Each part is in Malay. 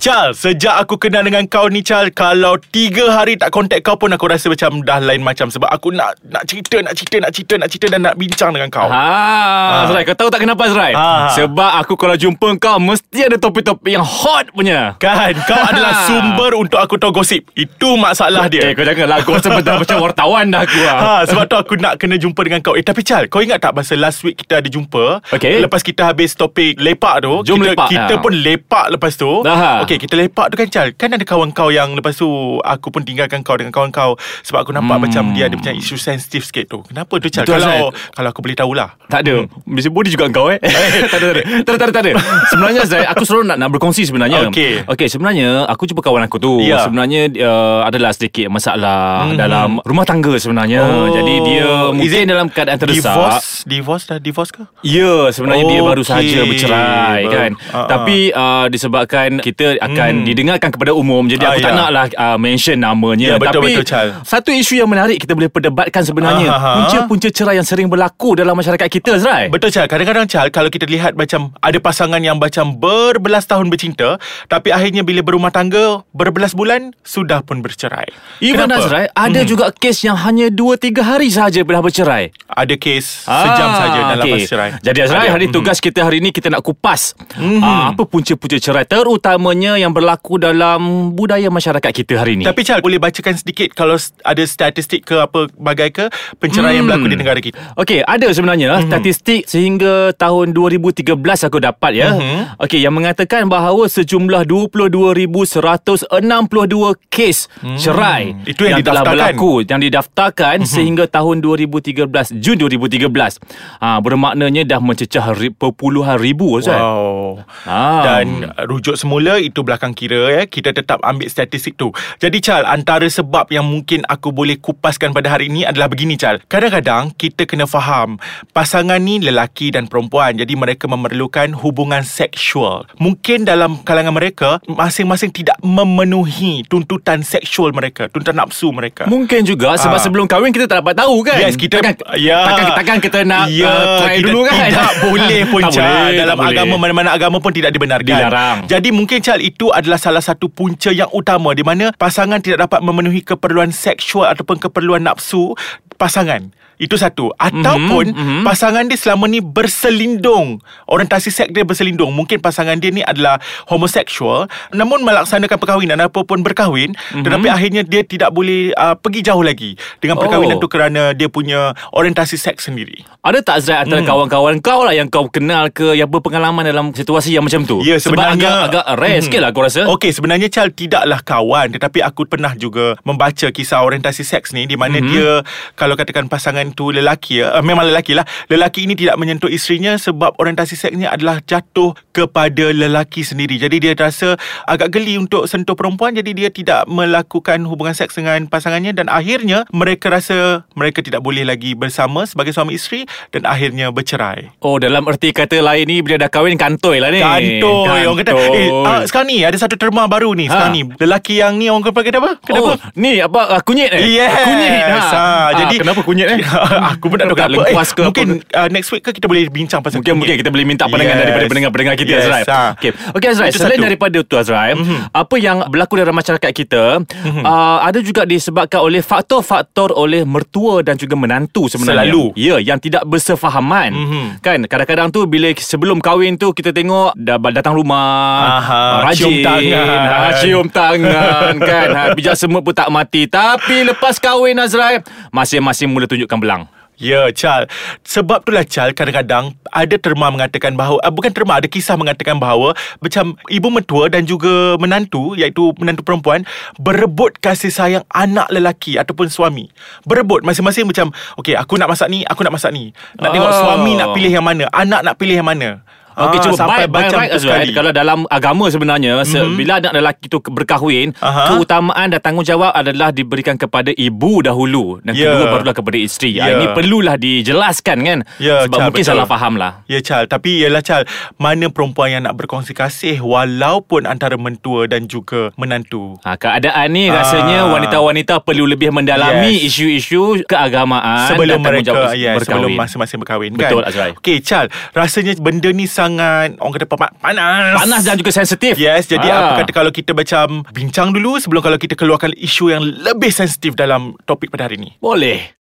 Chal, sejak aku kenal dengan kau ni Chal Kalau tiga hari tak kontak kau pun Aku rasa macam dah lain macam Sebab aku nak nak cerita, nak cerita, nak cerita, nak cerita Dan nak bincang dengan kau Ha, Ah. Azrai, kau tahu tak kenapa Azrai? Ah. Sebab aku kalau jumpa kau mesti ada topik-topik yang hot punya. Kan, kau adalah sumber untuk aku tahu gosip Itu masalah dia Eh, kau janganlah Kau sebentar macam wartawan dah aku ah. Ha, sebab tu aku nak kena jumpa dengan kau Eh tapi Chal Kau ingat tak Masa last week kita ada jumpa Okey. Lepas kita habis topik lepak tu Jom kita, lepak, Kita ha. pun lepak lepas tu Dah. Okey kita lepak tu kan Chal Kan ada kawan kau yang Lepas tu Aku pun tinggalkan kau dengan kawan kau Sebab aku nampak Hmm. macam Dia ada macam isu sensitif sikit tu Kenapa tu Chal Kalau kalau aku boleh tahulah Tak ada Mesti body juga kau eh Tak ada tak ada Tak ada tak ada. Sebenarnya Zai Aku selalu nak, nak berkongsi sebenarnya Okey. Okey sebenarnya Aku jumpa kawan aku tu Ya. Sebenarnya uh, Adalah sedikit masalah Mhm. Dalam rumah tangga sebenarnya Oh. Jadi dia Mungkin dalam keadaan terdesak Divorce Divorce dah divorce ke Ya, sebenarnya dia baru sahaja bercerai Baru- kan. Ah. Tapi uh, disebabkan kita akan Hmm. didengarkan kepada umum jadi Ah, aku tak ya. naklah uh, mention namanya. Ya, betul, Tapi betul, Chal. satu isu yang menarik kita boleh perdebatkan sebenarnya ah. punca-punca cerai yang sering berlaku dalam masyarakat kita, Zrai. Betul Chal Kadang-kadang Chal Kalau kita lihat macam Ada pasangan yang macam Berbelas tahun bercinta Tapi akhirnya bila berumah tangga Berbelas bulan Sudah pun bercerai Even Kenapa? Azrai, ada Mhm. juga kes yang hanya 2-3 hari sahaja dah bercerai. Ada kes Sejam saja Dalam okey. masa cerai Jadi Azrai, hari Mhm. tugas kita hari ini kita nak kupas Mhm. ah, apa punca-punca cerai terutamanya yang berlaku dalam budaya masyarakat kita hari ini. Tapi Chal boleh bacakan sedikit Kalau ada statistik ke apa Bagai ke Penceraian yang Hmm. berlaku di negara kita Okey, ada sebenarnya mm-hmm. statistik sehingga tahun 2013 aku dapat ya. Mhm. Mm-hmm. Okey, yang mengatakan bahawa sejumlah 22,162 kes mm. cerai Itu yang telah didaftarkan. berlaku yang didaftarkan mm-hmm. sehingga tahun 2013 Jun 2013. Ah ha, bermaknanya dah mencecah perpuluhan ribu Ustaz. Wow Ah. Dan rujuk semula Itu belakang kira ya Kita tetap ambil statistik tu Jadi Chal Antara sebab yang mungkin Aku boleh kupaskan pada hari ini Adalah begini Chal Kadang-kadang Kita kena faham Pasangan ni lelaki dan perempuan Jadi mereka memerlukan Hubungan seksual Mungkin dalam kalangan mereka Masing-masing tidak memenuhi Tuntutan seksual mereka Tuntutan nafsu mereka Mungkin juga sebab Ah. sebelum kahwin kita tak dapat tahu kan. Yes, kita takkan, ya. takkan, takkan kita nak ya, uh, try kita dulu kan. Tidak boleh pun tak Chal boleh, Dalam tak boleh. agama mana-mana agama pun tidak dibenarkan Dilarang. Jadi mungkin Chal itu adalah salah satu punca yang utama Di mana pasangan tidak dapat memenuhi keperluan seksual Ataupun keperluan nafsu pasangan itu satu Ataupun Mhm, mhm. pasangan dia selama ni berselindung Orientasi seks dia berselindung Mungkin pasangan dia ni adalah homoseksual Namun melaksanakan perkahwinan Ataupun berkahwin Mhm. Tetapi akhirnya dia tidak boleh uh, pergi jauh lagi Dengan perkahwinan Oh. tu kerana dia punya orientasi seks sendiri Ada tak Azrai antara Hmm. kawan-kawan kau lah yang kau kenal ke yang berpengalaman dalam situasi yang macam tu? Ya Sebab sebenarnya agak, agak rare Mhm. sikit lah aku rasa. Okey sebenarnya Chal tidaklah kawan Tetapi aku pernah juga Membaca kisah orientasi seks ni Di mana Mhm. dia Kalau katakan pasangan tu lelaki ya uh, Memang lelaki lah Lelaki ini tidak menyentuh isterinya Sebab orientasi seksnya adalah Jatuh kepada lelaki sendiri Jadi dia rasa Agak geli untuk sentuh perempuan Jadi dia tidak melakukan Hubungan seks dengan pasangannya Dan akhirnya Mereka rasa Mereka tidak boleh lagi bersama Sebagai suami isteri Dan akhirnya bercerai Oh dalam erti kata lain ni bila dah kahwin kantoi lah ni. Kantoi Orang kata eh, uh, Sekarang ni ada satu terma baru ni Sekarang Ha. ni Lelaki yang ni Orang kata apa? Kata oh, apa? ni apa uh, kunyit eh? Yes Kunyit. Ha. ha, Jadi kenapa kunyit eh? Aku pun tak tahu kenapa lengkuas ke apa Mungkin uh, next week ke Kita boleh bincang pasal Mungkin mungkin kunyit. kita boleh minta pandangan Yes. daripada pendengar-pendengar kita yes, Azrai. ha. Okey. Okey Azrai, Itu selain satu. daripada tu Azrai, Mhm. apa yang berlaku dalam masyarakat kita uh, ada juga disebabkan oleh faktor-faktor oleh mertua dan juga menantu sebenarnya. Selalu. Ya, yang tidak bersefahaman. Mhm. Kan kadang-kadang tu bila sebelum kahwin tu kita tengok dah datang rumah, Aha, rajin, cium tangan. ha, cium tangan kan. Ha, pijak semut pun tak mati. Tapi lepas kahwin Azrai, masing-masing mula tunjukkan belang. Ya, Chal. Sebab itulah Chal kadang-kadang ada terma mengatakan bahawa uh, bukan terma ada kisah mengatakan bahawa macam ibu mertua dan juga menantu iaitu menantu perempuan berebut kasih sayang anak lelaki ataupun suami. Berebut masing-masing macam okey aku nak masak ni, aku nak masak ni. Nak tengok Oh. suami nak pilih yang mana, anak nak pilih yang mana. Okey Ah, cuba sampai by, by right Azrael kali. Kalau dalam agama sebenarnya mm-hmm. Bila anak lelaki tu berkahwin Aha. Keutamaan dan tanggungjawab adalah Diberikan kepada ibu dahulu Dan Ya. kedua barulah kepada isteri Ya. yeah. Ini perlulah dijelaskan kan Ya, Sebab Chal, mungkin betul. salah faham lah Ya Chal Tapi ialah Chal Mana perempuan yang nak berkongsi kasih Walaupun antara mentua dan juga menantu Ha, keadaan ni rasanya Ah. wanita-wanita perlu lebih mendalami Yes. isu-isu keagamaan sebelum dan mereka ya, sebelum berkahwin. masing-masing berkahwin Betul, kan. Azrai. Okey, Chal, rasanya benda ni sangat orang kata pa- panas. Panas dan juga sensitif. Yes, jadi Ah. apa kata kalau kita macam bincang dulu sebelum kalau kita keluarkan isu yang lebih sensitif dalam topik pada hari ni. Boleh.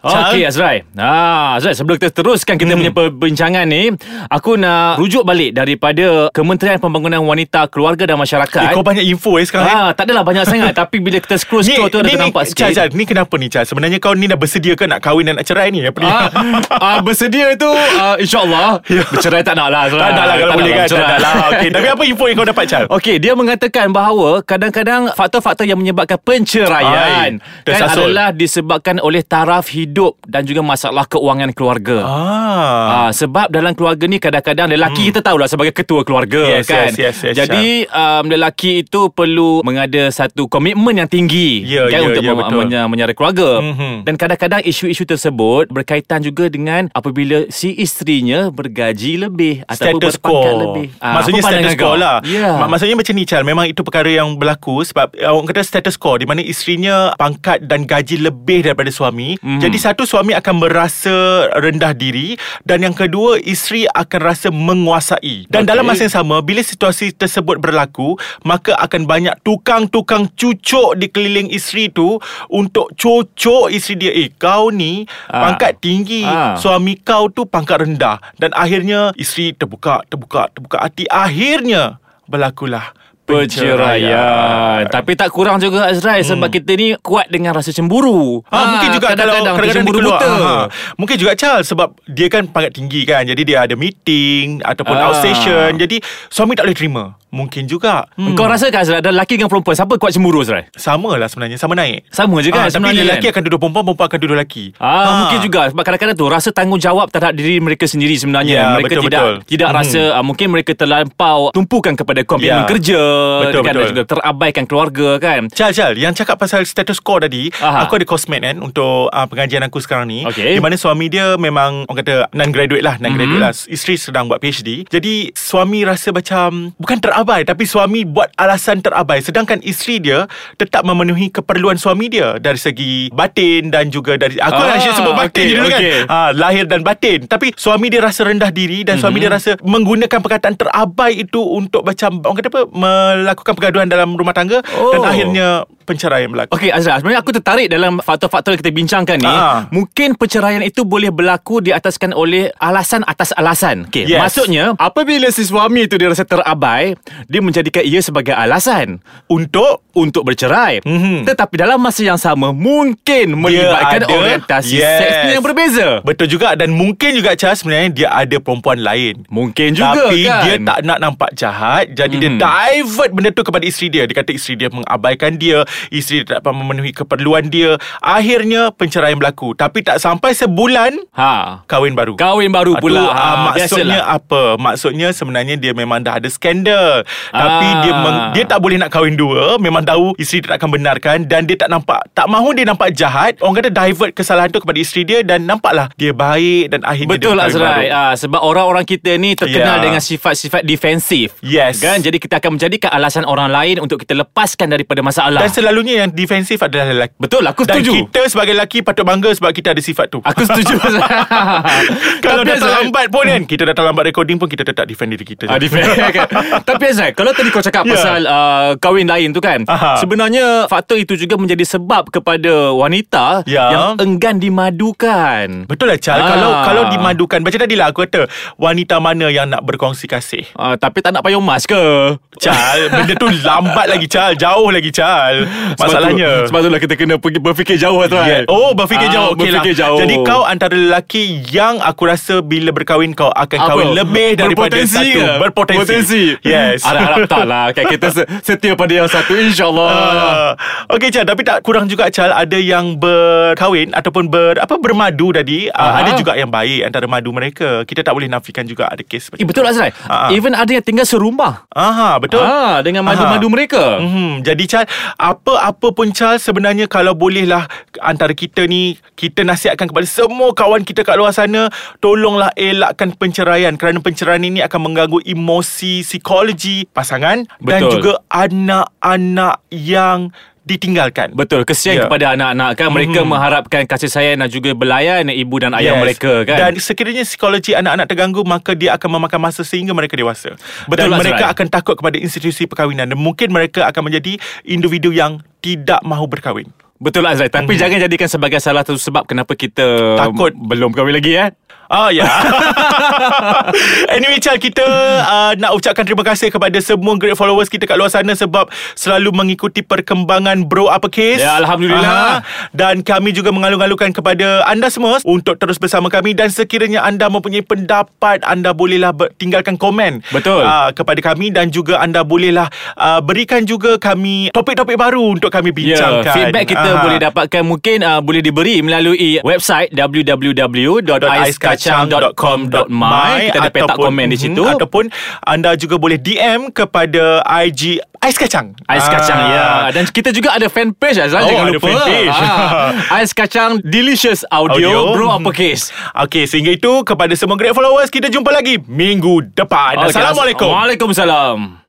Chal? Okey Azrai. Ah, Azrai sebelum kita teruskan kita Hmm. punya perbincangan ni, aku nak rujuk balik daripada Kementerian Pembangunan Wanita, Keluarga dan Eh, Masyarakat. kau banyak info eh sekarang eh. Ah, tak adalah banyak sangat tapi bila kita scroll-scroll tu ada nampak Chal, sikit. Chal, ni kenapa ni Chal? Sebenarnya kau ni dah bersedia ke nak kahwin dan nak cerai ni? Apa ni? Ah, ah, bersedia tu uh, InsyaAllah Bercerai tak nak lah Azrai. Ya. tak nak lah kalau boleh kan. Tak bercerai. nak lah. Okey, tapi apa info yang kau dapat Chal? Okey, dia mengatakan bahawa kadang-kadang faktor-faktor yang menyebabkan penceraian Ai, kan adalah disebabkan oleh taraf hidup dan juga masalah keuangan keluarga. Ah. Ah, sebab dalam keluarga ni kadang-kadang lelaki hmm. kita tahulah sebagai ketua keluarga Yes, kan. yes, yes, yes, Jadi um, lelaki itu perlu mengada satu komitmen yang tinggi Ya, kan ya, untuk ya, mem- betul. menya- menyara keluarga. Mhm. Dan kadang-kadang isu-isu tersebut berkaitan juga dengan apabila si isterinya bergaji lebih ataupun status berpangkat quo. lebih. Ah, maksudnya status quo lah. Ya. Mak- Maksudnya macam ni Chal, memang itu perkara yang berlaku sebab uh, orang kata status quo di mana isterinya pangkat dan gaji lebih daripada suami. Mhm. Jadi satu suami akan merasa rendah diri dan yang kedua isteri akan rasa menguasai. Dan Okey. dalam masa yang sama bila situasi tersebut berlaku, maka akan banyak tukang-tukang cucuk di keliling isteri tu untuk cucuk isteri dia. Eh kau ni Ah. pangkat tinggi, Ah. suami kau tu pangkat rendah dan akhirnya isteri terbuka terbuka terbuka hati akhirnya berlakulah Perceraian Tapi tak kurang juga Azrai Sebab kita ni kuat dengan rasa cemburu Ha, mungkin juga kalau kadang-kadang kadang-kadang dia cemburu keluar. buta. Ha, ha. Mungkin juga Charles sebab dia kan pangkat tinggi kan. Jadi dia ada meeting ataupun Ah. outstation. Jadi suami tak boleh terima. Mungkin juga. Hmm. Kau rasa kan Azrai Ada lelaki dengan perempuan Siapa kuat cemburu Azrai? Sama lah sebenarnya Sama naik Sama je kan Ah, Tapi sebenarnya lelaki kan? akan duduk perempuan Perempuan akan duduk lelaki Ah, Ha. mungkin juga sebab kadang-kadang tu rasa tanggungjawab terhadap diri mereka sendiri sebenarnya. Ya, mereka betul, tidak betul. tidak Mhm. rasa uh, mungkin mereka terlampau tumpukan kepada komitmen Ya. kerja Betul, kan, dan betul. juga terabaikan keluarga kan. Chal, Chal, yang cakap pasal status quo tadi, Aha. aku ada cosmate kan untuk uh, pengajian aku sekarang ni. Okey. Di mana suami dia memang orang kata non-graduate lah, non-graduate Mhm. lah. Isteri sedang buat PhD. Jadi suami rasa macam bukan terabai tapi suami buat alasan terabai sedangkan isteri dia tetap memenuhi keperluan suami dia dari segi batin dan juga dari aku Ah, asyik sebut batin okey, je dulu okey. kan. Ha, lahir dan batin. Tapi suami dia rasa rendah diri dan suami Mhm. dia rasa menggunakan perkataan terabai itu untuk macam orang kata apa melakukan pergaduhan dalam rumah tangga Oh. dan akhirnya penceraian berlaku. Okey Azra, sebenarnya aku tertarik dalam faktor-faktor yang kita bincangkan ni. Ah. Mungkin perceraian itu boleh berlaku diataskan oleh alasan atas alasan. Okey, Yes. maksudnya apabila si suami itu dia rasa terabai, dia menjadikan ia sebagai alasan Untuk untuk bercerai. Mhm. Tetapi dalam masa yang sama mungkin melibatkan ada- orientasi Yes. seksnya yang berbeza. Betul juga dan mungkin juga Charles sebenarnya dia ada perempuan lain. Mungkin juga Tapi kan. dia tak nak nampak jahat Jadi Mhm. dia divert benda tu kepada isteri dia Dia kata isteri dia mengabaikan dia Isteri tak dapat memenuhi keperluan dia Akhirnya penceraian berlaku Tapi tak sampai sebulan Ha. Kahwin baru Kahwin baru Ah, pula. tu, ah, Ha, maksudnya biasalah. apa? Maksudnya sebenarnya dia memang dah ada skandal. Tapi Ah. dia meng, dia tak boleh nak kahwin dua. Memang tahu isteri dia tak akan benarkan dan dia tak nampak tak mahu dia nampak jahat. Orang kata divert kesalahan tu kepada isteri dia dan nampaklah dia baik dan akhirnya Betul dia kahwin Azrai ah, Sebab orang-orang kita ni Terkenal Ya. dengan sifat-sifat defensif Yes. kan? Jadi kita akan menjadikan alasan orang lain Untuk kita lepaskan daripada masalah Dan selalunya yang defensif adalah lelaki. Betul aku Dan setuju kita sebagai lelaki patut bangga sebab kita ada sifat tu. Aku setuju Kalau Tapi datang Azrai- lambat pun kan Kita datang lambat recording pun Kita tetap defend diri kita Ah, defend, kan? Tapi Azrai Kalau tadi kau cakap Ya. Pasal uh, Kahwin lain tu kan Aha. Sebenarnya Faktor itu juga menjadi sebab Kepada wanita Ya. Yang enggan dimadukan Betul lah Chal Ah. Kalau kalau dimadukan Macam tadi lah aku kata Wanita mana yang nak berkongsi kasih uh, Tapi tak nak payung mas ke Chal Benda tu lambat lagi Chal Jauh lagi Chal Masalahnya. Sebab tu lah kita kena pergi berfikir jauh tuan. Yeah. Oh berfikir Ah, jauh okay berfikir lah. jauh. Jadi kau antara lelaki Yang aku rasa Bila berkahwin Kau akan Apa? kahwin Lebih daripada Berpotensi satu ke? Berpotensi Berpotensi Yes Harap-harap tak lah kan Kita se- setia pada yang satu InsyaAllah Uh, okay Chal Tapi tak kurang juga Chal Ada yang berkahwin Ataupun ber, apa bermadu tadi uh, Aha. Ada juga yang baik Antara madu mereka Kita tak boleh nafikan juga Ada kes Eh betul Azrai Ah, ah. Even ada yang tinggal serumah Aha, betul ah, Dengan madu-madu Aha. mereka Hmm, jadi Chal, apa-apa pun Chal sebenarnya kalau bolehlah antara kita ni kita nasihatkan kepada semua kawan kita kat luar sana tolonglah elakkan penceraian kerana penceraian ini akan mengganggu emosi, psikologi pasangan dan Betul. juga anak-anak yang ditinggalkan. Betul Kesian Ya. kepada anak-anak kan Mereka Mhm. mengharapkan kasih sayang Dan juga belayan ibu dan ayah Yes. mereka kan Dan sekiranya psikologi anak-anak terganggu Maka dia akan memakan masa Sehingga mereka dewasa Betul, Dan Azrai. mereka akan takut kepada institusi perkahwinan Dan mungkin mereka akan menjadi Individu yang tidak mahu berkahwin Betul Azrai Tapi Mhm. jangan jadikan sebagai salah satu sebab Kenapa kita Takut. Belum kahwin lagi ya Oh ya Anyway Chal Kita uh, nak ucapkan terima kasih Kepada semua great followers kita kat luar sana Sebab selalu mengikuti perkembangan Bro Uppercase Ya, Alhamdulillah. Aha. Dan kami juga mengalung-alungkan kepada anda semua Untuk terus bersama kami Dan sekiranya anda mempunyai pendapat Anda bolehlah ber- tinggalkan komen Betul. uh, Kepada kami Dan juga anda bolehlah uh, Berikan juga kami Topik-topik baru Untuk kami bincangkan Ya, feedback kita Aha. boleh dapatkan mungkin uh, boleh diberi melalui website www.aiskacang.com.my kita ada petak komen di mhm, situ Ataupun anda juga boleh DM kepada IG Ais Kacang Ais kacang Ah. ya Dan kita juga ada fan page Azlan Oh, Jangan ada lupa page. Ah, Ais kacang Delicious Audio, Audio. Bro Mhm. Uppercase Okey, sehingga itu kepada semua great followers kita jumpa lagi minggu depan. Okay, Assalamualaikum. Waalaikumsalam